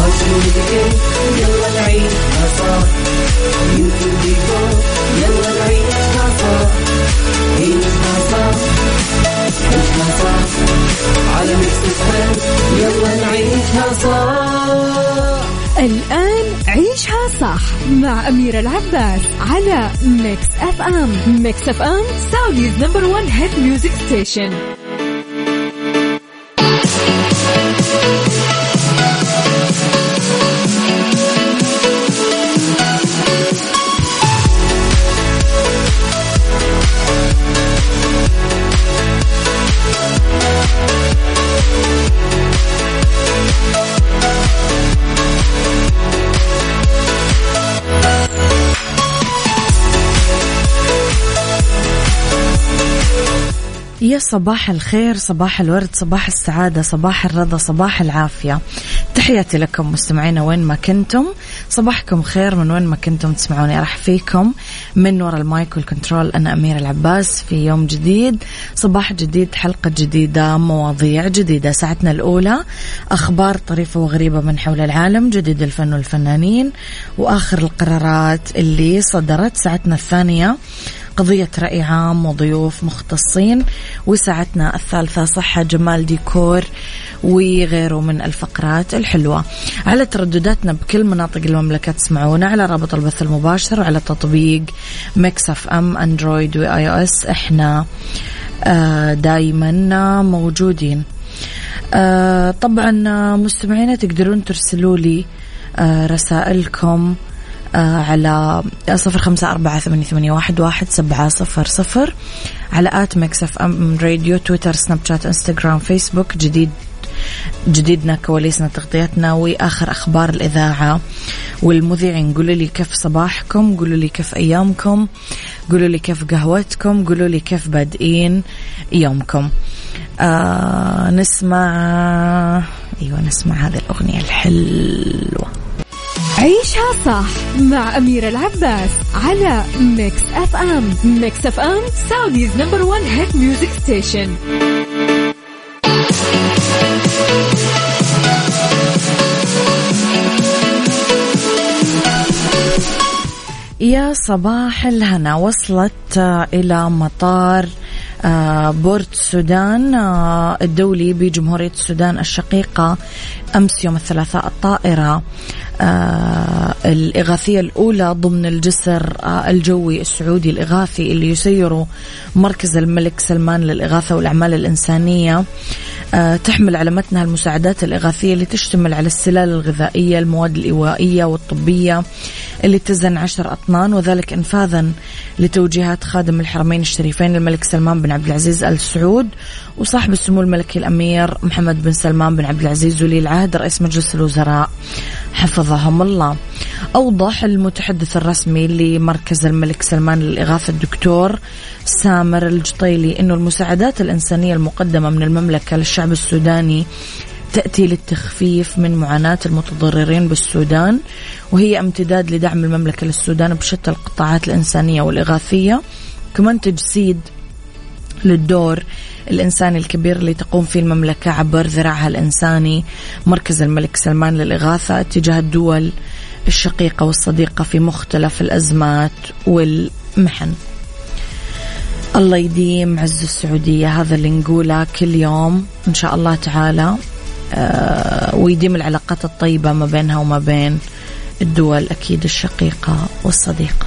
واشوفك يلا نعيشها صح يمكن بيكون يلا نعيشها صح عيشها صح عيشها صح على Mix يلا نعيشها صح الآن عيشها صح مع أميرة العباس على Mix FM Mix FM Saudi's number one hit music station يا صباح الخير صباح الورد صباح السعادة صباح الرضا صباح العافية. تحياتي لكم مستمعينا وين ما كنتم. صباحكم خير من وين ما كنتم تسمعوني. راح فيكم من وراء ال mic وال control أنا أميرة العباس في يوم جديد. صباح جديد حلقة جديدة مواضيع جديدة. ساعتنا الأولى أخبار طريفة وغريبة من حول العالم جديد الفن والفنانين وآخر القرارات اللي صدرت. ساعتنا الثانية قضية رأي عام وضيوف مختصين وساعتنا الثالثة صحة جمال ديكور وغيره من الفقرات الحلوة. على تردداتنا بكل مناطق المملكة تسمعونا على رابط البث المباشر وعلى تطبيق Mix FM Android و iOS. إحنا آه، دايما موجودين. آه، طبعا مستمعينا تقدرون ترسلوا لي آه، رسائلكم على صفر خمسة أربعة ثمانية, ثمانية واحد, واحد سبعة صفر صفر. على at Mix FM Radio تويتر سناب شات إنستغرام فيسبوك. جديد جديدنا كواليسنا تغطيتنا. وآخر أخبار الإذاعة. والمذيعين قولوا لي كيف صباحكم قولوا لي كيف أيامكم قولوا لي كيف قهوتكم قولوا لي كيف بادئين يومكم. آه نسمع أيوه نسمع هذه الأغنية الحلوة. عيشها صح مع أميرة العباس على Mix FM Mix FM Saudi's number one hit music station يا صباح الهنا. وصلت إلى مطار آه، بورت السودان آه، الدولي بجمهورية السودان الشقيقة. أمس يوم الثلاثاء الطائرة آه، الإغاثية الأولى ضمن الجسر الجوي السعودي الإغاثي اللي يسيره مركز الملك سلمان للإغاثة والأعمال الإنسانية. تحمل على متنها المساعدات الإغاثية اللي تشتمل على السلال الغذائية المواد الإيوائية والطبية اللي تزن عشر أطنان وذلك إنفاذا لتوجيهات خادم الحرمين الشريفين الملك سلمان بن عبد العزيز آل سعود وصاحب السمو الملكي الأمير محمد بن سلمان بن عبد العزيز ولي العهد. رئيس مجلس الوزراء حفظهم الله. أوضح المتحدث الرسمي لمركز الملك سلمان للإغاثة الدكتور سامر الجطيلي أنه المساعدات الإنسانية المقدمة من المملكة للشعب السوداني تأتي للتخفيف من معاناة المتضررين بالسودان وهي امتداد لدعم المملكة للسودان بشتى القطاعات الإنسانية والإغاثية. كمان تجسيد للدور الإنساني الكبير اللي تقوم فيه المملكة عبر ذراعها الإنساني مركز الملك سلمان للإغاثة تجاه الدول الشقيقة والصديقة في مختلف الأزمات والمحن. الله يديم عز السعودية. هذا اللي نقوله كل يوم إن شاء الله تعالى آه، ويديم العلاقات الطيبة ما بينها وما بين الدول أكيد الشقيقة والصديقة.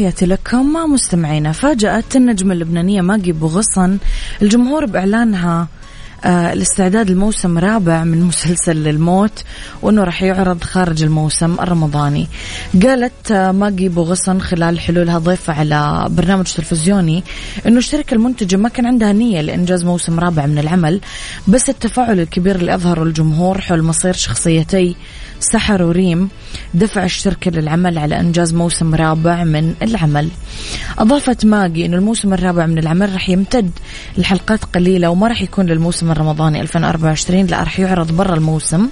تحياتي لكم مستمعينا. فاجأت النجمة اللبنانية ماجي بوغصن. الجمهور بإعلانها آه الاستعداد لموسم رابع من مسلسل الموت وإنه راح يعرض خارج الموسم الرمضاني. قالت آه ماجي بوغصن خلال حلولها ضيفة على برنامج تلفزيوني إنه الشركة المنتجة ما كان عندها نية لإنجاز موسم رابع من العمل بس التفاعل الكبير اللي أظهره الجمهور حول مصير شخصيتي سحر وريم دفع الشركة للعمل على إنجاز موسم رابع من العمل. أضافت ماجي أن الموسم الرابع من العمل رح يمتد. لحلقات قليلة وما رح يكون للموسم الرمضاني 2024 لا رح يعرض برا الموسم.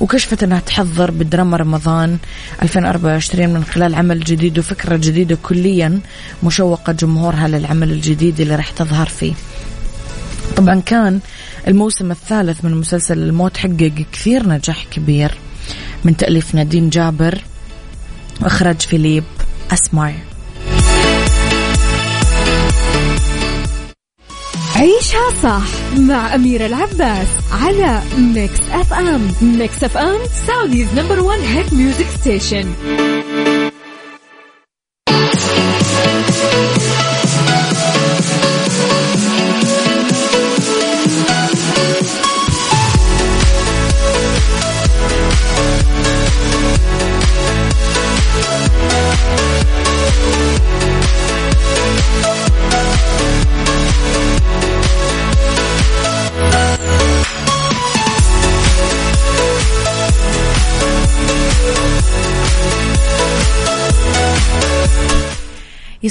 وكشفت أنها تحضر بدراما رمضان 2024 من خلال عمل جديد وفكرة جديدة كليا مشوقة جمهورها للعمل الجديد اللي رح تظهر فيه. طبعا كان الموسم الثالث من مسلسل الموت حقق كثير نجاح كبير. من تأليف نادين جابر وإخراج فيليب أسمار عيشها صح مع أميرة العباس على Mix FM Mix FM Saudi's number one hit music station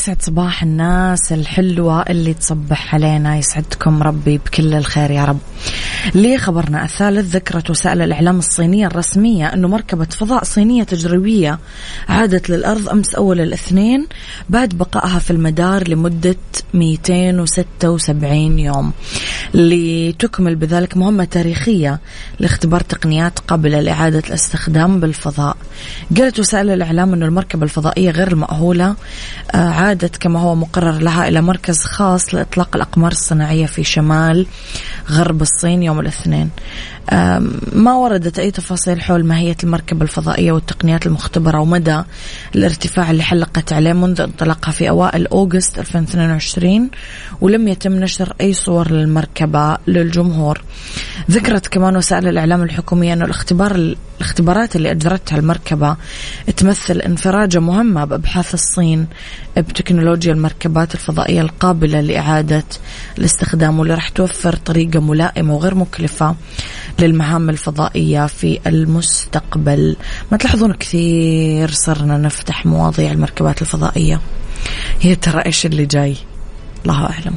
يسعد صباح الناس الحلوة اللي تصبح علينا يسعدكم ربي بكل الخير يا رب. ليه خبرنا الثالث ذكرت وسائل الإعلام الصينية الرسمية أنه مركبة فضاء صينية تجريبية عادت للأرض أمس أول الاثنين بعد بقائها في المدار لمدة 276 يوم. لتكمل بذلك مهمة تاريخية لاختبار تقنيات قابلة لإعادة الاستخدام بالفضاء. قالت وسائل الإعلام أن المركبة الفضائية غير المأهولة آه، عادت كما هو مقرر لها إلى مركز خاص لإطلاق الأقمار الصناعية في شمال غرب الصين يوم الاثنين. ما وردت أي تفاصيل حول ماهية المركبة الفضائية والتقنيات المختبرة ومدى الارتفاع اللي حلقت عليه منذ انطلاقها في أوائل أوغست 2022 ولم يتم نشر أي صور للمركبة للجمهور. ذكرت كمان وسائل الإعلام الحكومية أن الاختبار الاختبارات اللي أجرتها المركبة تمثل انفراجة مهمة بأبحاث الصين بتكنولوجيا المركبات الفضائية القابلة لإعادة الاستخدام واللي راح توفر طريقة ملائمة وغير مكلفة للمهام الفضائية في المستقبل. ما تلاحظون كثير صرنا نفتح مواضيع المركبات الفضائية. هي ترى إيش اللي جاي؟ الله أعلم.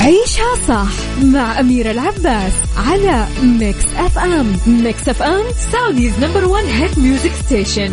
عيشها صح مع أميرة العباس على Mix FM Mix FM Saudi's number one hit music station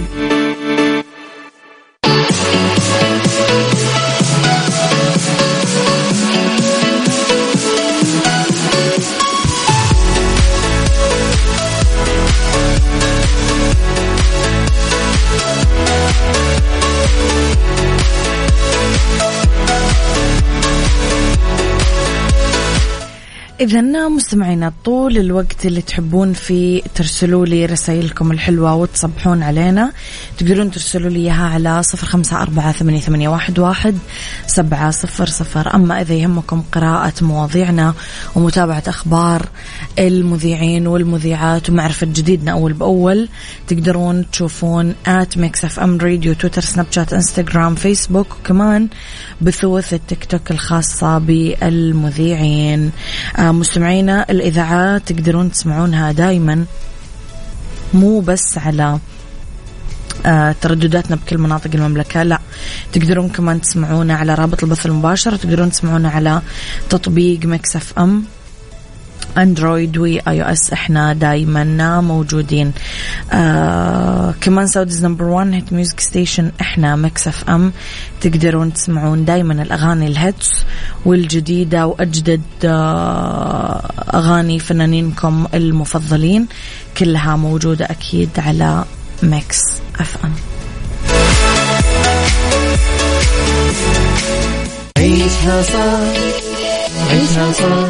إذا مستمعينا طول الوقت اللي تحبون فيه ترسلوا لي رسائلكم الحلوة وتصبحون علينا تقدرون ترسلوا لي إياها على صفر خمسة أربعة ثمانية, ثمانية واحد, واحد سبعة صفر صفر. أما إذا يهمكم قراءة مواضيعنا ومتابعة أخبار المذيعين والمذيعات ومعرفة جديدنا أول بأول تقدرون تشوفون at Mix FM Radio تويتر سناب شات إنستغرام فيسبوك وكمان بثوث التيك توك الخاصة بالمذيعين. آه مستمعينا الإذاعات تقدرون تسمعونها دائما مو بس على آه تردداتنا بكل مناطق المملكة لا. تقدرون كمان تسمعونا على رابط البث المباشر تقدرون تسمعونا على تطبيق Mix FM. Android و iOS إحنا دايما موجودين. آه كمان Saudi's number 1 hit music station إحنا Mix FM تقدرون تسمعون دايما الأغاني ال hits والجديدة وأجدد آه أغاني فنانينكم المفضلين. كلها موجودة أكيد على Mix FM عيشها صح عيشها صح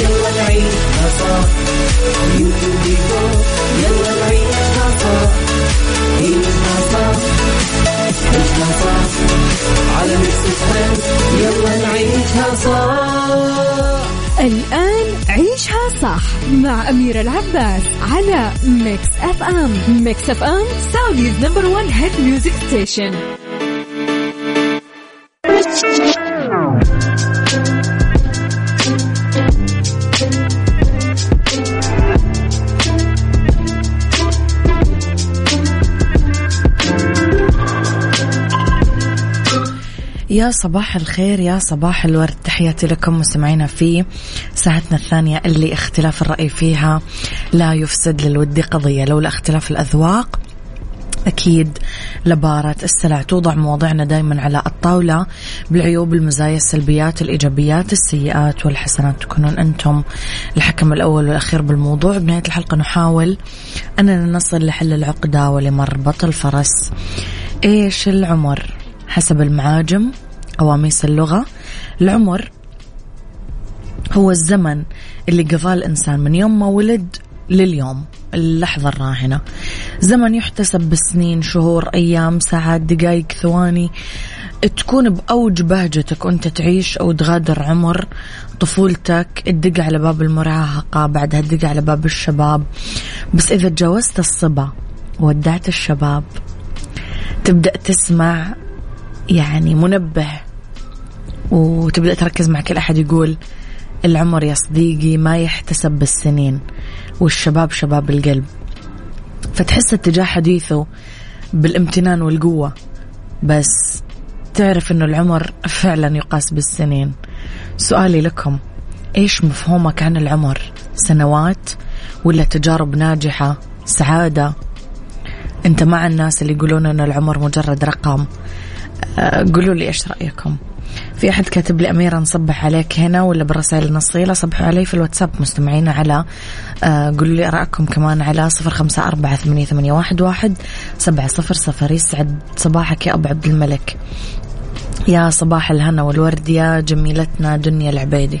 يلا نعيشها صح يلا نعيشها صح الآن عيشها صح مع أميرة العباس على Mix FM Mix FM Saudi's number one hit music station يا صباح الخير يا صباح الورد. تحياتي لكم مستمعينا في ساعتنا الثانية اللي اختلاف الرأي فيها لا يفسد للود قضية. لولا اختلاف الأذواق أكيد لبارة السلع. توضع مواضيعنا دائما على الطاولة بالعيوب المزايا السلبيات الإيجابيات السيئات والحسنات. تكونون أنتم الحكم الأول والأخير بالموضوع. بنهاية الحلقة نحاول أننا نصل لحل العقدة ولمربط الفرس. إيش العمر؟ حسب المعاجم قواميس اللغة. العمر هو الزمن اللي قضاه الإنسان من يوم ما ولد لليوم اللحظة الراهنة. زمن يحتسب بالسنين شهور أيام ساعات دقائق ثواني. تكون بأوج بهجتك وأنت تعيش أو تغادر عمر طفولتك تدق على باب المراهقة بعدها تدق على باب الشباب. بس إذا تجاوزت الصبا ودعت الشباب تبدأ تسمع يعني منبه وتبدأ تركز مع كل أحد يقول العمر يا صديقي ما يحتسب بالسنين والشباب شباب القلب. فتحس اتجاه حديثه بالامتنان والقوة بس تعرف إنه العمر فعلا يقاس بالسنين. سؤالي لكم إيش مفهومك عن العمر؟ سنوات ولا تجارب ناجحة؟ سعادة؟ أنت مع الناس اللي يقولون إن العمر مجرد رقم قولوا لي إيش رأيكم؟ في أحد كاتب لي أميرة نصبح عليك هنا ولا بالرسائل النصية؟ صبحوا علي في الواتساب مستمعينا على أه، قولوا لي ارائكم كمان على صفر خمسة أربعة ثمانية, ثمانية واحد, واحد سبعة صفر صفر. يسعد صباحك يا أبو عبد الملك. يا صباح الهنا والورد يا جميلتنا دنيا العبيدي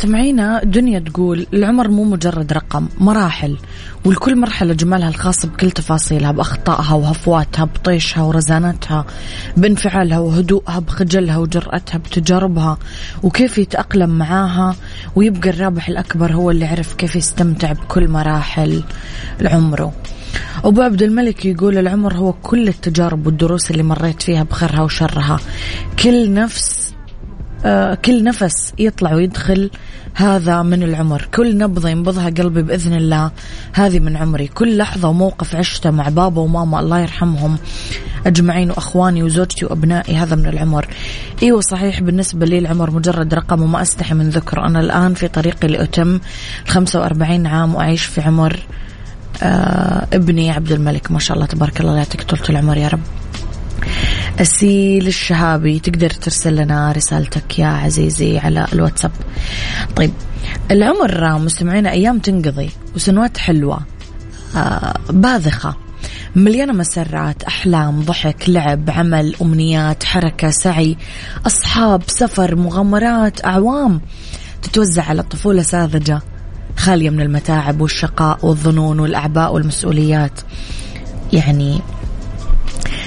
مستمعينا دنيا تقول العمر مو مجرد رقم مراحل. والكل مرحلة جمالها الخاص بكل تفاصيلها بأخطائها وهفواتها بطيشها ورزانتها بانفعالها وهدوءها بخجلها وجرأتها بتجاربها وكيف يتأقلم معاها. ويبقى الرابح الأكبر هو اللي يعرف كيف يستمتع بكل مراحل عمره. أبو عبد الملك يقول العمر هو كل التجارب والدروس اللي مريت فيها بخيرها وشرها. كل نفس كل نفس يطلع ويدخل هذا من العمر. كل نبضة ينبضها قلبي بإذن الله هذه من عمري. كل لحظة وموقف عشته مع بابا وماما الله يرحمهم أجمعين وأخواني وزوجتي وأبنائي هذا من العمر. إيوه صحيح بالنسبة لي العمر مجرد رقم وما أستحي من ذكره أنا الآن في طريقي لأتم 45 عام وأعيش في عمر آه ابني عبد الملك. ما شاء الله تبارك الله يعطيك طولة العمر يا رب. أسيل الشهابي تقدر ترسل لنا رسالتك يا عزيزي على الواتساب. طيب العمر مستمعينا أيام تنقضي وسنوات حلوة. آه باذخة. مليانة مسرات أحلام ضحك لعب عمل أمنيات حركة سعي أصحاب سفر مغامرات أعوام تتوزع على الطفولة ساذجة خالية من المتاعب والشقاء والظنون والأعباء والمسؤوليات. يعني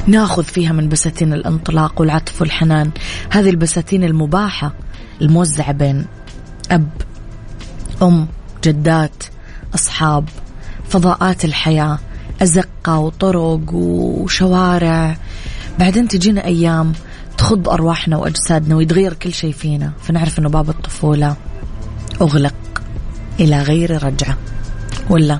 ناخذ فيها من بساتين الانطلاق والعطف والحنان. هذه البساتين المباحة الموزعة بين أب أم جدات أصحاب فضاءات الحياة أزقة وطرق وشوارع. بعدين تجينا أيام تخض أرواحنا وأجسادنا ويتغير كل شيء فينا. فنعرف أنه باب الطفولة أغلق إلى غير رجعة. ولا؟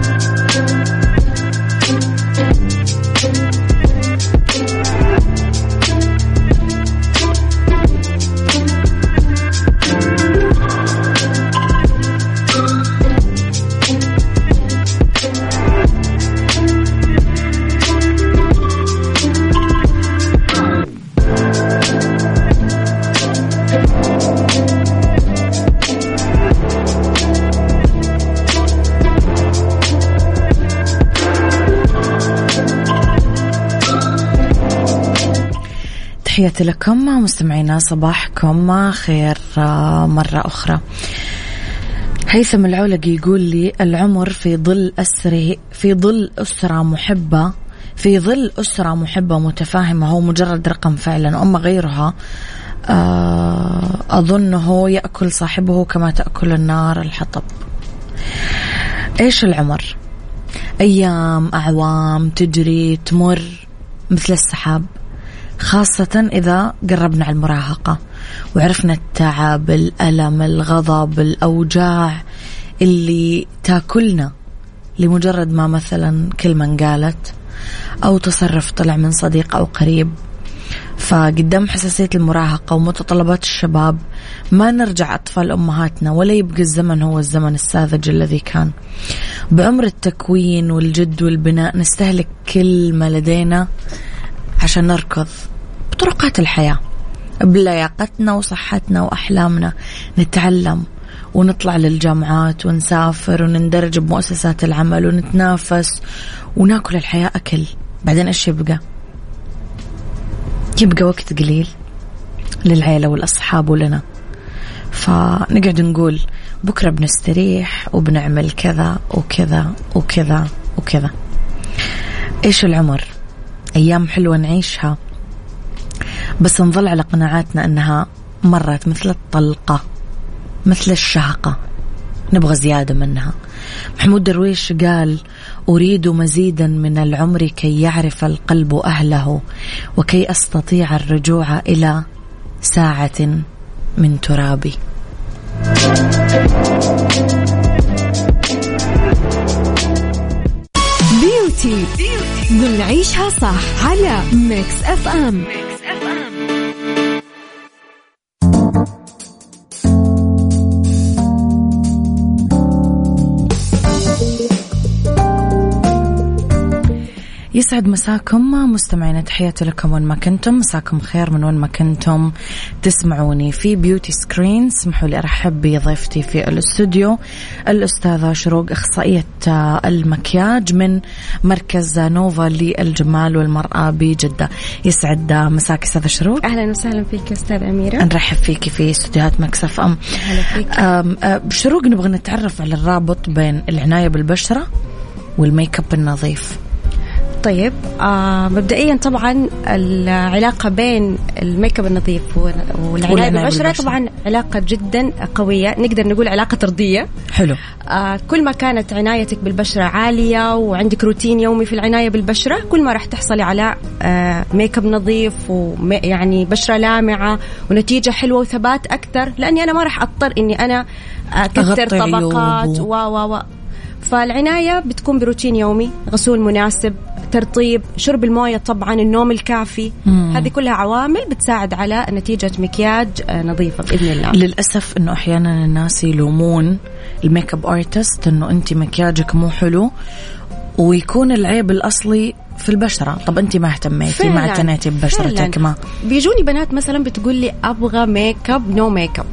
تحياتي لكم مستمعينا صباحكم خير آه، مرة أخرى. هيثم العولقي يقول لي العمر في ظل أسري في ظل أسرة محبة في ظل أسرة محبة متفاهمة هو مجرد رقم فعلا أما غيرها آه، أظنه يأكل صاحبه كما تأكل النار الحطب. إيش العمر؟ أيام أعوام تجري تمر مثل السحاب. خاصة إذا قربنا على المراهقة وعرفنا التعب الألم الغضب الأوجاع اللي تاكلنا لمجرد ما مثلا كلمة انقالت أو تصرف طلع من صديق أو قريب. فقدام حساسية المراهقة ومتطلبات الشباب ما نرجع أطفال أمهاتنا ولا يبقى الزمن هو الزمن الساذج الذي كان. بعمر التكوين والجد والبناء نستهلك كل ما لدينا عشان نركض بطرقات الحياة بلياقتنا وصحتنا وأحلامنا نتعلم ونطلع للجامعات ونسافر ونندرج بمؤسسات العمل ونتنافس وناكل الحياة أكل. بعدين إيش يبقى؟ يبقى وقت قليل للعيلة والأصحاب ولنا. فنقعد نقول بكرة بنستريح وبنعمل كذا وكذا وكذا وكذا. إيش العمر؟ أيام حلوة نعيشها. بس نظل على قناعاتنا أنها مرت مثل الطلقة مثل الشهقة. نبغى زيادة منها. محمود درويش قال أريد مزيدا من العمر كي يعرف القلب أهله وكي أستطيع الرجوع إلى ساعة من ترابي. Beauty ضمن عيشها صح على Mix FM Mix يسعد مساكم مستمعين تحياتي لكم وين ما كنتم. مساكم خير من وين ما كنتم. تسمعوني في Beauty Screen اسمحوا لي أرحب بضيفتي في الاستوديو الأستاذة شروق إخصائية المكياج من مركز نوفا للجمال والمرأة بجدة. يسعد مساك أستاذة شروق. أهلا وسهلا فيك أستاذة أميرة. نرحب فيكي في استديوهات Mix FM. أهلا فيك. شروق نبغى نتعرف على الرابط بين العناية بالبشرة وال make up النظيف. طيب آه مبدئيا طبعا العلاقة بين ال make up النظيف والعنايه بالبشره طبعا علاقة جدا قوية نقدر نقول علاقة طردية. حلو. آه كل ما كانت عنايتك بالبشرة عالية وعندك روتين يومي في العناية بالبشرة كل ما راح تحصلي على آه make up نظيف ويعني بشرة لامعة ونتيجة حلوة وثبات أكثر لأني أنا ما راح أضطر إني أنا أكثر طبقات و و و فالعناية بتكون بروتين يومي غسول مناسب ترطيب شرب الموية طبعا النوم الكافي. مم. هذه كلها عوامل بتساعد على نتيجة مكياج نظيفة بإذن الله. للأسف أنه أحيانا الناس يلومون ال make up artist أنه أنت مكياجك مو حلو ويكون العيب الأصلي في البشرة. طب أنت ما اهتميتي ما اعتنيتي ببشرتك ما؟ بيجوني بنات مثلا بتقول لي أبغى make up no make up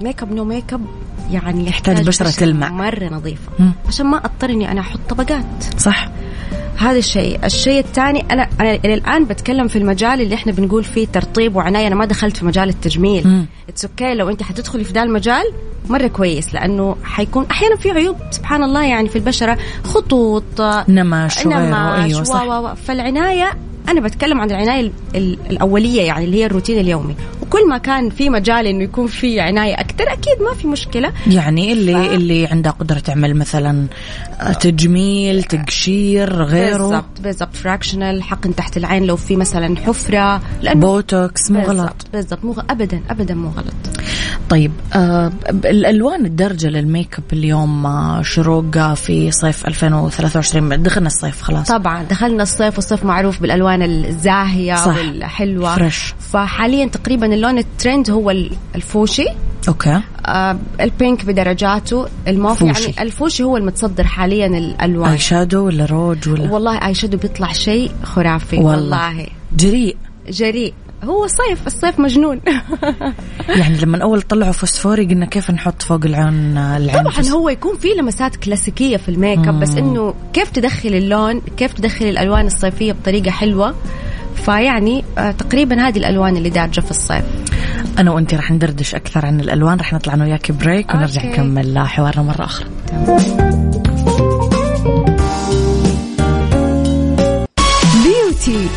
make up no make up يعني يحتاج بشرة تلمع مرة نظيفة. مم. عشان ما أضطر إني أنا أحط طبقات. صح. هذا الشيء. الشيء الثاني أنا أنا إلى الآن بتكلم في المجال اللي إحنا بنقول فيه ترطيب وعناية. أنا ما دخلت في مجال التجميل. it's okay لو أنت حتدخلي في ذا المجال مرة كويس لأنه حيكون أحيانا في عيوب. سبحان الله يعني في البشرة خطوط نمش نمش أيوة صح. فالعناية أنا بتكلم عن العناية ال- ال- الأولية يعني اللي هي الروتين اليومي. وكل ما كان في مجال إنه يكون في عناية أكثر أكيد ما في مشكلة. يعني اللي اللي عندها قدرة تعمل مثلا آه، تجميل تقشير غيره. بالضبط بالضبط. fractional حقن تحت العين لو في مثلا حفرة لأنه بوتوكس مو غلط. بالضبط. مو ابدا ابدا مو غلط. طيب آه الالوان الدارجه لل make up اليوم آه شروق في صيف 2023 دخلنا الصيف خلاص. طبعا دخلنا الصيف والصيف معروف بالألوان الزاهية صح. والحلوة. fresh. فحاليا تقريبا اللون الترند هو ال- الفوشي. okay. آه ال pink بدرجاته. الموف فوشي. يعني الفوشي. هو المتصدر حاليا الألوان. eye shadow ولا روج ولا والله eye shadow بيطلع شيء خرافي والله. والله. جريء. جريء. هو صيف الصيف مجنون. يعني لما أول طلعوا فوسفوري قلنا كيف نحط فوق العين العين طبعا هو يكون في لمسات كلاسيكية في ال make up بس إنه كيف تدخل اللون كيف تدخل الألوان الصيفية بطريقة حلوة. فيعني آه تقريبا هذه الألوان اللي دارجة في الصيف. أنا وأنت راح ندردش أكثر عن الألوان راح نطلع أنا وياك break ونرجع okay. نكمل حوارنا مره أخرى. beauty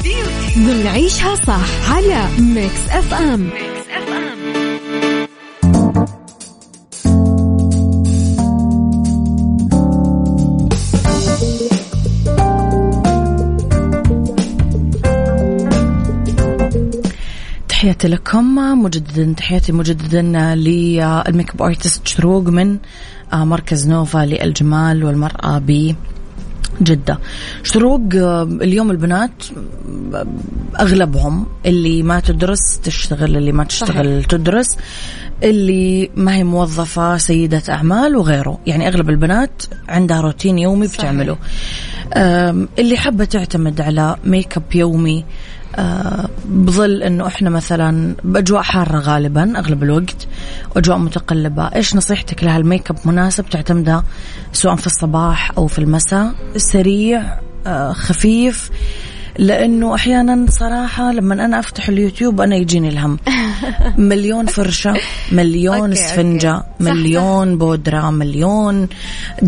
ضمن عيشها صح على Mix FM تحياتي لكم مجددا تحياتي مجددا لل make up artist شروق من آه، مركز نوفا للجمال والمرأة ب جدة شروق آه، اليوم البنات آه، أغلبهم اللي ما تدرس تشتغل اللي ما تشتغل صحيح. تدرس اللي ما هي موظفة سيدة أعمال وغيره يعني أغلب البنات عندها روتين يومي. بتعمله اللي حابة تعتمد على make up يومي بظل إنه إحنا مثلا بأجواء حارة غالبا أغلب الوقت وأجواء متقلبة. إيش نصيحتك لها؟ ال make up مناسب تعتمدها سواء في الصباح أو في المساء؟ سريع آه، خفيف لأنه أحيانا صراحة لما أنا أفتح اليوتيوب أنا يجيني الهم. مليون فرشة مليون اسفنجة مليون بودرة مليون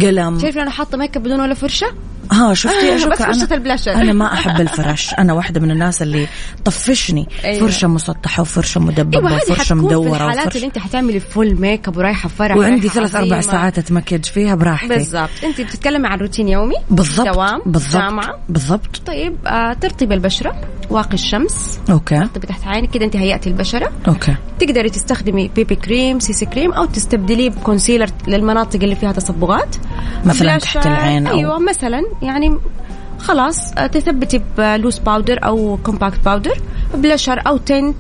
قلم. شايف أنا حاطة make up بدون ولا فرشة؟ ها شفتي؟ بس شكرا فرشة البلاشر. أنا ما أحب الفرش. أنا واحدة من الناس اللي طفشني. أيوة. فرشة مسطحة وفرشة مدببة هذه وفرشة حتكون في مدورة الحالات وفرشه اللي أنت حتعملي full make up ورايحة فرح وعندي ثلاث أربع. ساعات أتمكج فيها براحتي. بالضبط. أنت بتتكلمي عن روتين يومي؟ بالضبط. دوام بالضبط. جامعة. بالضبط. طيب آه ترطيب البشرة واقي الشمس. okay. ترطبي تحت عينك كده انت هيأتي البشرة. أوكي. تقدري تستخدمي BB cream CC cream أو تستبدليه ب concealer للمناطق اللي فيها تصبغات. مثلاً تحت العين أو- أيوه مثلا يعني خلاص آه، تثبتي ب loose powder أو compact powder blusher أو tint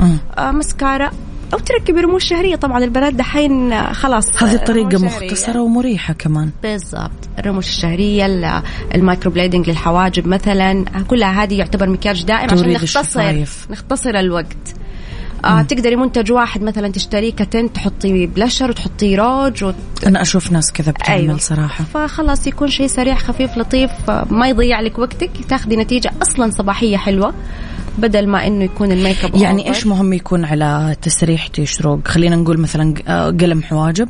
مم. آه مسكارا أو تركبي رموش شهرية طبعا البنات دحين آه، خلاص هذه آه، طريقه رموش شهرية. مختصرة ومريحة كمان بالضبط الرموش الشهريه ال- ال microblading للحواجب مثلا كلها هذه يعتبر مكياج دائم عشان نختصر الشفايف. نختصر الوقت آه تقدري منتج واحد مثلا تشتريه ك tint تحطي بلشر وتحطي روج وت... أنا أشوف ناس كذا بتعمل أيوة. صراحة. فخلاص يكون شيء سريع خفيف لطيف آه، ما يضيع لك وقتك تاخذي نتيجة أصلا صباحية حلوة بدل ما إنه يكون ال make up يعني. إيش مهم يكون على تسريحتي شروق خلينا نقول مثلا آه، قلم حواجب.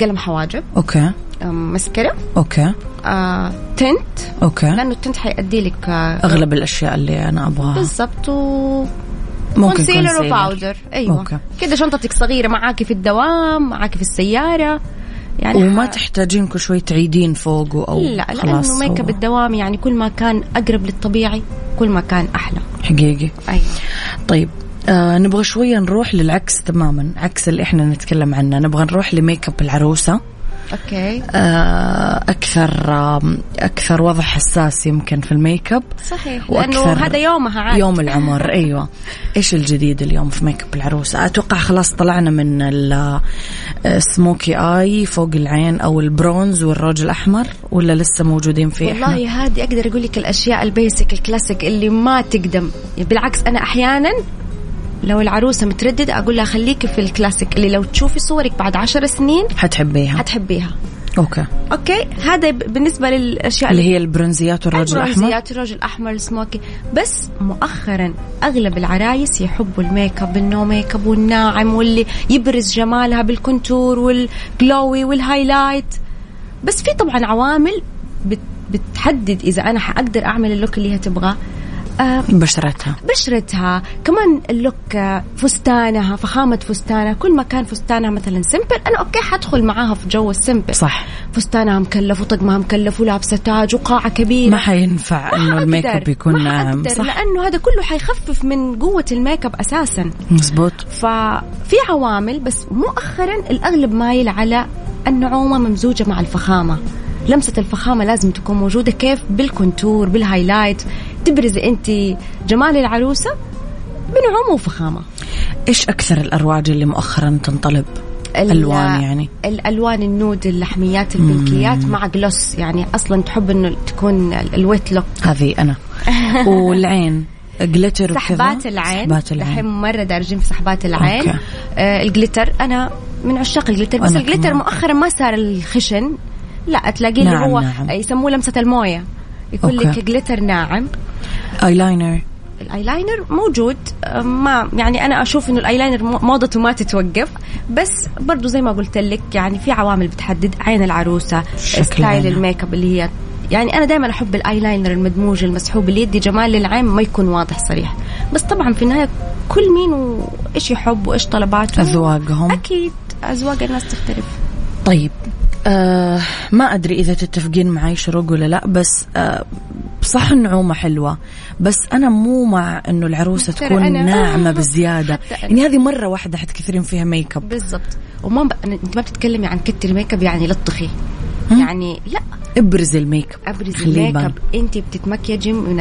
قلم حواجب. okay. آم، مسكرة. okay. آه، tint. okay. لأنه ال tint حيأدي لك آه، أغلب الأشياء اللي أنا أبغاها. بالضبط و ممكن concealer. و powder أيوه. كذا شنطتك صغيرة معاكي في الدوام معاكي في السيارة. يعني وما ح- تحتاجين كل شوي تعيدين فوقه أو لا خلاص لأنه ميك اب الدوام يعني كل ما كان أقرب للطبيعي كل ما كان أحلى. حقيقي. أيوه. طيب آه نبغى شوية نروح للعكس تماما عكس اللي إحنا نتكلم عنه. نبغى نروح ل make up العروسة. okay آه أكثر آه أكثر وضع حساس يمكن في ال make up صحيح لأنه هذا يومها عاد. يوم العمر. أيوه. إيش الجديد اليوم في make up العروسه أتوقع خلاص طلعنا من السموكي آي فوق العين أو البرونز والروج الأحمر ولا لسه موجودين فيه والله هذه أقدر أقول لك الأشياء ال basic ال classic اللي ما تقدم. بالعكس أنا أحيانا لو العروسة مترددة أقول لها خليكي في الكلاسيك اللي لو تشوفي صورك بعد عشر سنين حتحبيها. حتحبيها. okay. okay؟ هذا بالنسبة للأشياء اللي هي البرونزيات والروج الأحمر؟ البرونزيات الرجل الأحمر السموكي. بس مؤخرا أغلب العرايس يحبوا ال make up ال no make up والناعم واللي يبرز جمالها بال contour وال glowy وال highlight بس في طبعا عوامل بت بتحدد إذا أنا حأقدر أعمل ال look اللي هي تبغاه. بشرتها. بشرتها. كمان ال look آه، فستانها فخامة فستانها. كل ما كان فستانها مثلا simple أنا okay حدخل معاها في جو ال simple صح. فستانها مكلف وطقمها مكلف ولابسة تاج وقاعة كبيرة. ما حينفع إنه ال make up يكون ما صح. لأنه هذا كله حيخفف من قوة ال make up أساسا. مزبوط. ففي عوامل بس مؤخرا الأغلب مايل على النعومة ممزوجة مع الفخامة. لمسة الفخامة لازم تكون موجودة كيف؟ بال contour بال highlight تبرزي أنت جمال العروسة؟ بنعومة وفخامة. إيش أكثر الارواج اللي مؤخرا تنطلب؟ ال- ألوان يعني. الألوان ال nude اللحميات البنكيات مع gloss. يعني أصلا تحب إنه تكون ال- ال wet look. هذه أنا. والعين. glitter سحبات العين. سحبات الحين العين مرة دارجين في سحبات العين. okay. آه ال glitter أنا من عشاق ال glitter بس كمان. مؤخرا ما صار الخشن. لا تلاقيه اللي ناعم هو ناعم. يسموه لمسة الموية. يكون okay. لك glitter ناعم. eyeliner ال eyeliner موجود آه، ما يعني أنا أشوف إنه الأيلاينر مو- موضته ما تتوقف بس برضو زي ما قلت لك يعني في عوامل بتحدد عين العروسة style. ال make up اللي هي يعني أنا دائما أحب الأيلاينر المدموج المسحوب اللي يدي جمال للعين ما يكون واضح صريح. بس طبعا في النهاية كل مين وإيش يحب وإيش طلباته؟ اذواقهم أكيد اذواق الناس تختلف. طيب. آه ما أدري إذا تتفقين معي شروق ولا لا بس آه صح النعومه حلوة بس أنا مو مع إنه العروسة ترى تكون أنا- ناعمة بزيادة حتى أنا. يعني هذه مرة واحدة حتكثرين فيها make up بالضبط وما ب... أنا- أنت ما بتتكلمي عن كتر make up يعني لطخي؟ يعني لا ابرزي ال make up ابرز ال make. up انت بتتمكيجي من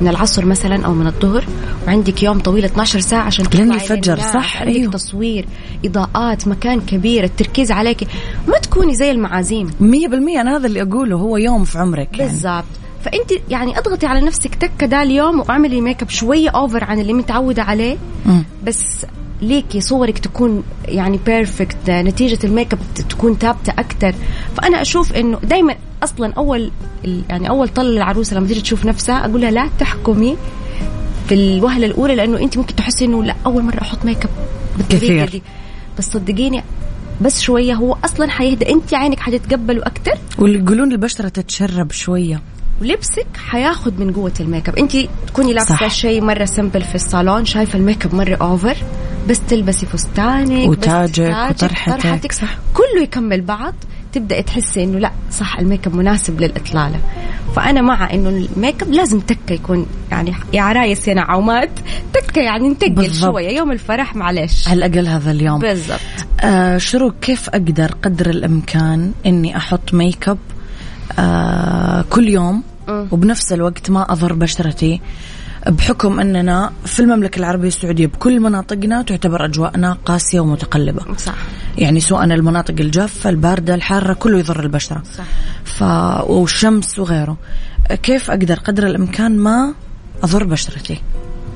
من العصر مثلا أو من الظهر وعندك يوم طويل 12 ساعة عشان لين الفجر،. صح، عندك أيوه. تصوير إضاءات مكان كبير التركيز عليك ما تكوني زي المعازيم مية بالمية أنا هذا اللي أقوله هو يوم في عمرك يعني. بالضبط فأنت يعني أضغطي على نفسك تكة ده اليوم واعملي make up شوية over عن اللي متعودة عليه مم. بس ليكي صورك تكون يعني perfect نتيجة ال make up تكون ثابتة أكثر فأنا أشوف إنه دائما أصلا أول ال- يعني أول طل العروسة لما تيجي تشوف نفسها أقول لها لا تحكمي في الوهلة الأولى لأنه أنت ممكن تحسي إنه لا أول مرة أحط make up بالطريقة كثير. دي. بس صدقيني بس شوية هو أصلا حيهدى. أنت عينك حتتقبله أكثر واللي يقولون البشرة تتشرب شوية. ولبسك حياخد من قوة ال make up أنت تكوني لابسة صح. شيء مرة simple في الصالون شايفة ال make up مرة over بس تلبسي فستانك وتاجك وطرحتك. طرحتك صح. كله يكمل بعض تبدأ تحسي إنه لا صح ال make up مناسب للإطلالة فأنا مع إنه ال make up لازم تكة يكون يعني يا عرايس يا نعومات تكة يعني نتقل. شوية يوم الفرح معلش على الأقل هذا اليوم بالضبط آه شروق كيف أقدر قدر الإمكان إني أحط make up آه كل يوم. وبنفس الوقت ما أضر بشرتي بحكم أننا في المملكة العربية السعودية بكل مناطقنا تعتبر أجواءنا قاسية ومتقلبة. صح. يعني سواء المناطق الجافة الباردة الحارة كله يضر البشرة. صح. ف... والشمس وغيره. كيف أقدر قدر الإمكان ما أضر بشرتي؟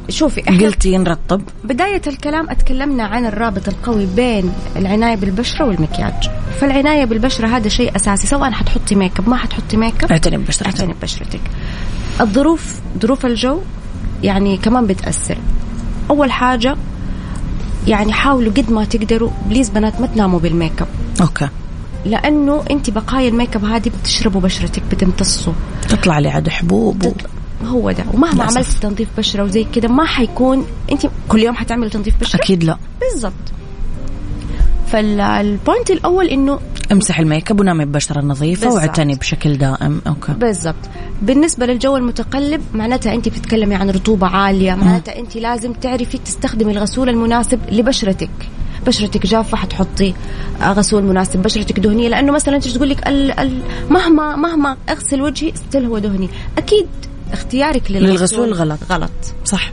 شوفي إحنا قلتي نرطب بداية الكلام أتكلمنا عن الرابط القوي بين العناية بالبشرة والمكياج. فالعناية بالبشرة هذا شيء أساسي سواء حتحطي make up ما حتحطي make up اعتني ببشرتك. اعتني ببشرتك. الظروف ظروف الجو يعني كمان بتأثر. أول حاجة يعني حاولوا قد ما تقدروا please بنات ما تناموا بال make up okay. لأنه أنت بقايا ال make up هذه بتشربوا بشرتك بتمتصوا تطلع لي عاد حبوب و... هو ده. ومهما. عملت تنظيف بشرة وزي كده ما حيكون أنت كل يوم حتعملي تنظيف بشرة؟ أكيد لا. بالضبط. فال point الأول إنه امسح ال make up ونامي ببشرة نظيفة بالضبط. واعتني بشكل دائم. okay. بالضبط. بالنسبة للجو المتقلب معناتها أنت بتتكلمي عن رطوبة عالية معناتها أنت لازم تعرفي تستخدمي الغسول المناسب لبشرتك. بشرتك جافة حتحطي آه، غسول مناسب بشرتك دهنية. لأنه مثلا أنت تقول لك ال ال مهما مهما اغسل وجهي still هو دهني. أكيد اختيارك للغسول, للغسول غلط. غلط. صح.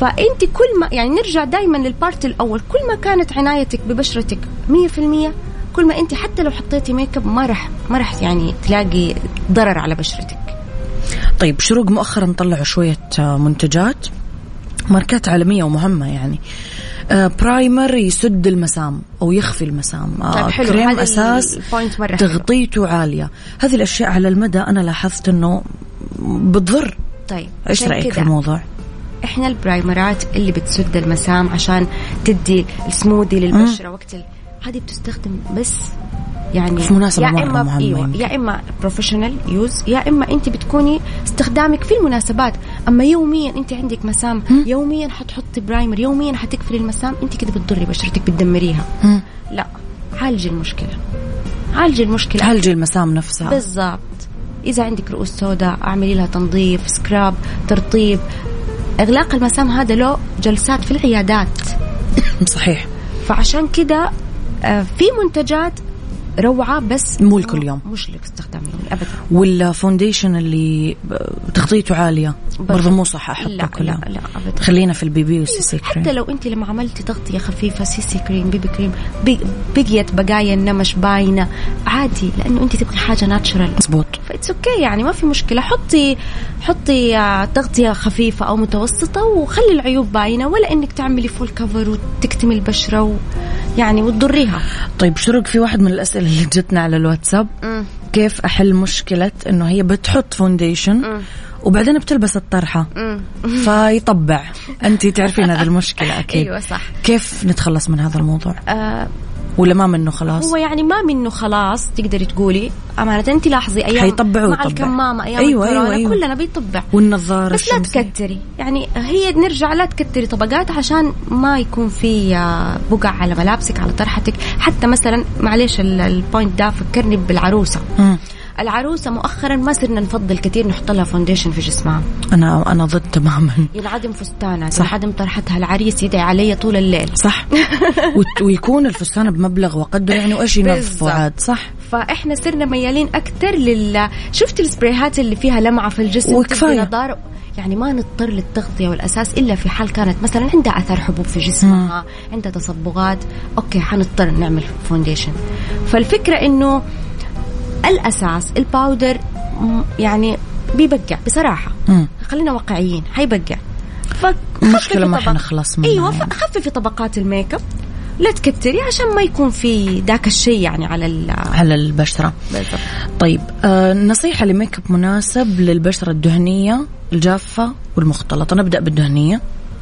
فأنت كل ما يعني نرجع دائما لل part الأول. كل ما كانت عنايتك ببشرتك 100% كل ما أنت حتى لو حطيتي make up ما راح ما راح يعني تلاقي ضرر على بشرتك. طيب شروق مؤخرا طلعوا شوية آه، منتجات ماركات عالمية ومهمة يعني. آه، primer يسد المسام أو يخفي المسام. آه، طيب حلو. كريم أساس ال point مرة حلو. تغطيته عالية. هذه الأشياء على المدى أنا لاحظت أنه بتضر. طيب إيش عشان رأيك في الموضوع؟ إحنا البرايمرات اللي بتسد المسام عشان تدي السموذي للبشرة وقت ال... هذه بتستخدم بس يعني في مناسبة يا مرة إما مهمة يمكن. يا إما professional use يا إما أنت بتكوني استخدامك في المناسبات. أما يوميا أنت عندك مسام يوميا حتحطي primer يوميا حتقفلي المسام أنت كده بتضري بشرتك بتدمريها. لا عالجي المشكلة. عالجي المشكلة. تعالجي المسام نفسها. بالضبط. إذا عندك رؤوس سوداء اعملي لها تنظيف scrub ترطيب. إغلاق المسام هذا له جلسات في العيادات. صحيح. فعشان كده في منتجات روعة بس مو لكل يوم. مش لاستخدام يومي ابدا. وال foundation اللي تغطيته عالية برضو مو صح أحطه لا كلها لا لا ابدا. خلينا في ال BB وال CC cream حتى لو أنت لما عملتي تغطية خفيفة CC cream BB cream بي- بقيت بقايا النمش باينة عادي لأنه أنت تبغي حاجة natural مزبوط that's okay يعني ما في مشكلة. حطي حطي آه، تغطية خفيفة أو متوسطة وخلي العيوب باينة ولا إنك تعملي full cover وتكتمي البشرة و يعني وتضريها. طيب شروق في واحد من الأسئلة اللي جتنا على الواتساب؟ كيف أحل مشكلة إنه هي بتحط foundation وبعدين بتلبس الطرحة؟ فيطبع. أنت تعرفين هذه المشكلة أكيد. أيوه صح. كيف نتخلص من هذا الموضوع؟ آه ولا ما منه خلاص هو يعني ما منه خلاص تقدري تقولي أمانة انت لاحظي أيام حيطبع مع. الكمامة أيام أيوة، أيوة، أيوة. كلنا بيطبع والنظارة بس لا. تكتري يعني هي نرجع لا تكتري طبقات عشان ما يكون في آه، بقع على ملابسك على طرحتك حتى مثلا معلش ال- ال point ده فكرني بالعروسة مم. العروسة مؤخرا ما صرنا نفضل كثير نحط لها foundation في جسمها. أنا أنا ضد تماما ينعدم فستانها صح. ينعدم طرحتها العريس يدعي علي طول الليل. صح. ويكون الفستان بمبلغ وقدره يعني وايش بالضبط. عاد صح. فإحنا صرنا ميالين أكثر لل شفت السبريهات اللي فيها لمعة في الجسم؟ نضاره يعني ما نضطر للتغطية والأساس إلا في حال كانت مثلا عندها اثار حبوب في جسمها عندها تصبغات. okay حنضطر نعمل foundation فالفكرة إنه الأساس ال powder يعني بيبقع بصراحة. مم. خلينا واقعيين حيبقع مشكلة ما حنخلص منها أيوه يعني. خففي طبقات ال make up لا تكتري عشان ما يكون في ذاك الشيء يعني على على البشرة. بالضبط. طيب آه نصيحة ل make up مناسب للبشرة الدهنية الجافة والمختلطة. نبدأ بالدهنية.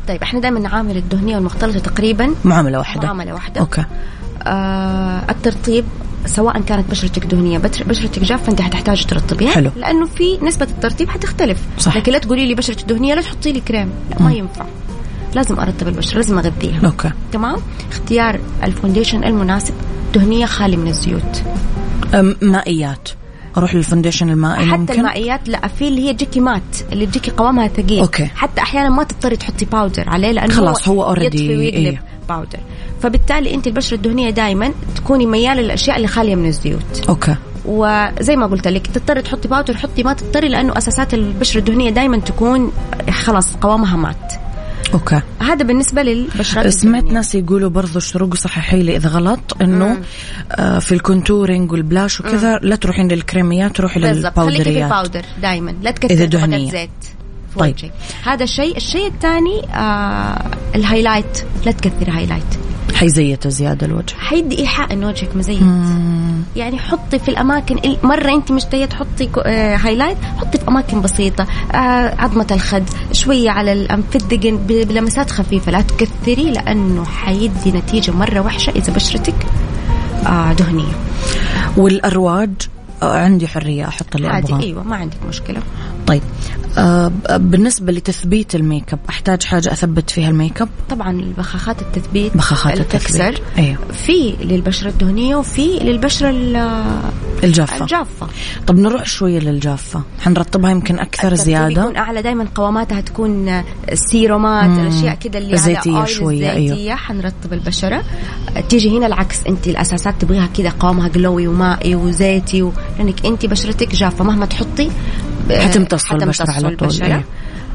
طيب إحنا دائما نعامل الدهنية والمختلطة تقريبا معاملة واحدة. معاملة واحدة. okay. آه الترطيب سواء كانت بشرتك دهنية بتر- بشرتك جافة أنت حتحتاج ترطبيها حلو. لأنه في نسبة الترطيب حتختلف. صح. لكن لا تقولي لي بشرتي دهنية لا تحطي لي كريم. لا ما ينفع. لازم أرطب البشرة لازم أغذيها. okay. تمام؟ اختيار ال foundation المناسب. دهنية خالي من الزيوت. مائيات. أروح لل foundation المائي حتى ممكن؟ المائيات لا في اللي هي تجيكي matte اللي تجيكي قوامها ثقيل. okay. حتى أحيانا ما تضطري تحطي powder عليه لأنه خلاص، هو ويقلب. إيه. powder فبالتالي انت البشرة الدهنية دائما تكوني ميالة للأشياء اللي خالية من الزيوت. okay. وزي ما قلت لك تضطري تحطي powder حطي ما تضطري لأنه أساسات البشرة الدهنية دائما تكون خلاص قوامها matte. okay. هذا بالنسبة للبشرات سمعت. ناس يقولوا برضو شروق صححي لي اذا غلط إنه آه في ال contouring وال blush وكذا لا تروحين للكريميات روحي بالضبط خليكي في للباودريات. ال powder دائما لا تكثري طبقات دهنية. زيت. طيب. هذا الشيء الشيء الثاني آه ال highlight. لا تكثري highlight. حيزيت زيادة الوجه. حيدي ايحاء إن وجهك مزيت. يعني حطي في الأماكن ال- مرة أنت مش جاية تحطي آه highlight حطي في أماكن بسيطة. آه عظمة الخد شوية على الانف الدقن بلمسات خفيفة. لا تكثري لأنه حيدي نتيجة مرة وحشة إذا بشرتك آه دهنية. والأرواج؟ عندي حرية أحط اللي عادي أبغاه إيوه ما عندك مشكلة طيب آه بالنسبة لتثبيت ال make up أحتاج حاجة أثبت فيها ال make up طبعا البخاخات التثبيت بخاخات اللي التثبيت. تكسر أيوه. في للبشرة الدهنية وفي للبشرة ال- الجافة. الجافة. طب نروح شوية للجافة. حنرطبها يمكن الترطيب زيادة. يكون أعلى دائما قواماتها تكون سيرومات الاشياء كذا اللي زيتية على شوية، أيوه. زيتيه حنرطب البشرة. تيجي هنا العكس أنت الأساسات تبغيها كذا قوامها glowy ومائي وزيتي و... لأنك أنت بشرتك جافة. مهما تحطي حتمتص البشرة على طول، البشرة. أيوه.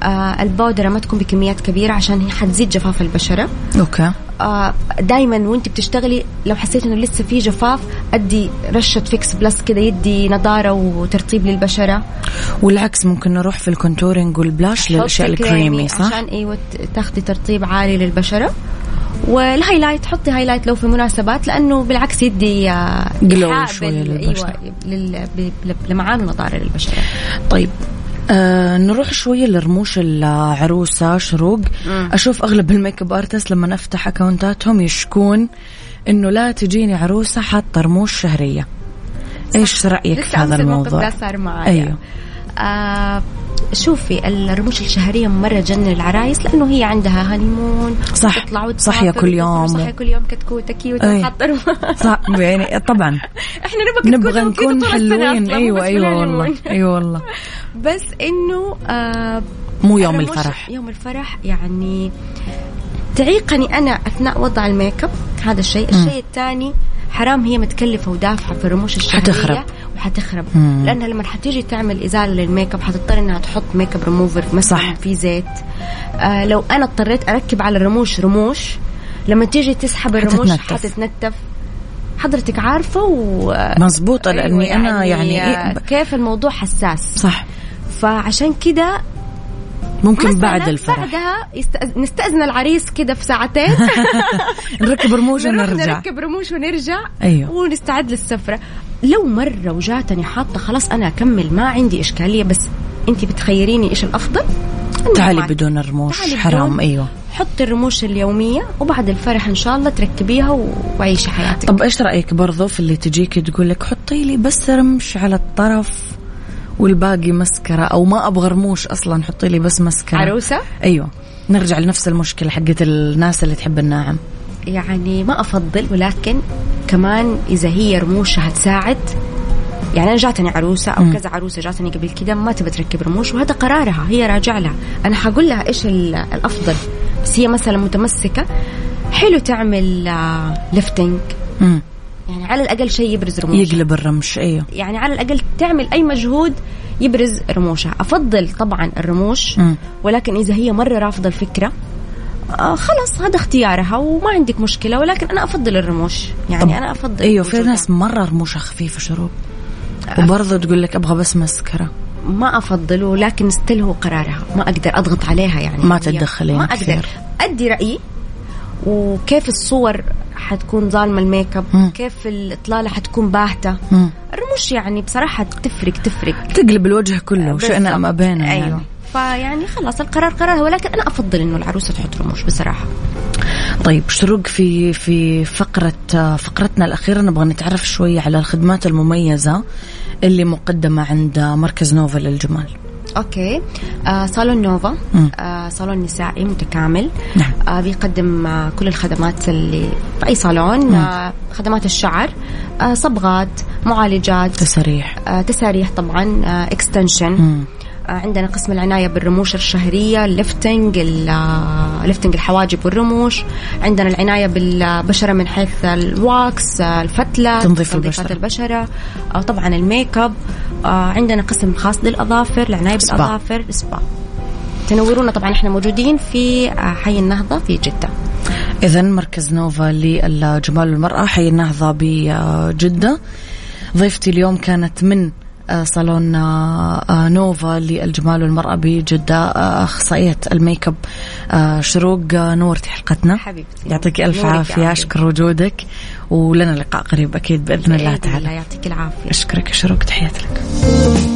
آه البودرة ما تكون بكميات كبيرة عشان هي حتزيد جفاف البشرة. okay. آه دائما وانت بتشتغلي لو حسيت إنه لسه في جفاف أدي رشة Fix Plus كذا يدي نضارة وترطيب للبشرة. والعكس ممكن نروح في ال contouring وال blush للأشياء حطي الكريمي صح؟ عشان أيوه تاخدي ترطيب عالي للبشرة. وال highlight حطي highlight لو في مناسبات لأنه بالعكس يدي آه، إيحاء شوية بال- للبشرة. أيوه لمعان ونضارة للبشرة. طيب آه نروح شوية لرموش العروسة شروق. أشوف أغلب ال make up artist لما أفتح أكاونتاتهم يشكون إنه لا تجيني عروسة حاطة رموش شهرية. إيش رأيك في هذا الموقف الموضوع؟ ده صار معايا. أيوه. آه شوفي الرموش الشهرية مرة تجنن العرايس لأنه هي عندها honeymoon صح. تطلع صحية كل يوم. صحية كل يوم أي. حاطة رم- صح يعني طبعا إحنا نبغى نبغى نكون حلوين أيوه أيوه. والله أيوه والله بس إنه آه مو يوم الفرح يوم الفرح يعني تعيقني أنا أثناء وضع ال make up هذا الشيء، الشيء الثاني حرام هي متكلفة ودافعة في الرموش الشهرية حتخرب. وحتخرب مم. لأنها لما حتيجي تعمل إزالة لل make up حتضطر إنها تحط ميك اب ريموفر مثلا صح. في زيت آه لو أنا اضطريت أركب على الرموش رموش لما تيجي تسحب الرموش حتتنتف. حتتنتف حضرتك عارفة و مظبوط لأني أنا يعني آه، إيه كيف الموضوع حساس صح فعشان كده ممكن بعد الفرح. بعدها. نستأذن العريس كده في ساعتين. نركب رموش ونرجع. نركب رموش ونرجع. أيوه. ونستعد للسفرة لو مرة وجاتني حاطة خلاص أنا أكمل ما عندي إشكالية بس أنت بتخيريني إيش الأفضل؟ تعالي معك. بدون الرموش تعالي حرام. بدون. أيوه. حطي الرموش اليومية وبعد الفرح إن شاء الله تركبيها وعيشي حياتك. طب إيش رأيك برضو في اللي تجيك تقول لك حطي لي بس رمش على الطرف؟ والباقي مسكرة أو ما أبغى رموش أصلا حطي لي بس مسكرة. عروسة؟ أيوه. نرجع لنفس المشكلة حقت الناس اللي تحب الناعم. يعني ما أفضل ولكن كمان إذا هي رموشها تساعد. يعني أنا جاتني عروسة أو مم. كذا عروسة جاتني قبل كده ما تبي تركب رموش وهذا قرارها هي راجع لها. أنا حقول لها إيش ال- الأفضل؟ بس هي مثلا متمسكة حلو تعمل ليفتنج مم. يعني على الأقل شيء يبرز رموشها يقلب الرمش إيوه. يعني على الأقل تعمل أي مجهود يبرز رموشها أفضل طبعا الرموش مم. ولكن إذا هي مرة رافضة الفكرة آه خلاص هذا اختيارها وما عندك مشكلة ولكن أنا أفضل الرموش. يعني طب أنا أفضل إيوه في. ناس مرة رموشها خفيفة شروق. وبرضه تقول لك أبغى بس مسكرة. ما أفضله لكن still هو قرارها. ما أقدر أضغط عليها يعني. ما تتدخلين ما أقدر. كثير. أدي رأيي وكيف الصور حتكون ظالمة ال make up مم. كيف الإطلالة حتكون باهتة مم. الرموش يعني بصراحة تفرق تفرق تقلب الوجه كله شئنا. ام ابينا أيوه. يعني فيعني خلاص القرار قرارها ولكن أنا أفضل إنه العروسة تحط رموش بصراحة طيب شروق في في فقرة فقرتنا الأخيرة نبغى نتعرف شوية على الخدمات المميزة اللي مقدمة عند مركز نوفا للجمال okay. آه صالون نوفا. آه صالون نسائي متكامل. نعم. آه بيقدم آه كل الخدمات اللي في أي صالون. آه خدمات الشعر آه صبغات معالجات تسريح آه تساريح طبعا آه extension عندنا قسم العناية بالرموش الشهرية ال lifting ال- آه، الحواجب والرموش. عندنا العناية بالبشرة من حيث ال wax الفتلة تنظيف تنظيفات البشرة. البشرة. آه، طبعا ال make up آه، عندنا قسم خاص للأظافر العناية سبا. بالأظافر سبا تنورونا طبعا إحنا موجودين في حي النهضة في جدة. إذا مركز نوفا للجمال والمرأة حي النهضة بجدة. ضيفتي اليوم كانت من صالون آه، آه، نوفا للجمال والمرأة بجدة آه، أخصائية ال make up آه، شروق آه، نورتي حلقتنا. حبيبتي. يعطيك ألف عافية. أشكر وجودك ولنا لقاء قريب أكيد بإذن الله تعالى. يعطيك العافية. أشكرك شروق تحياتي لك.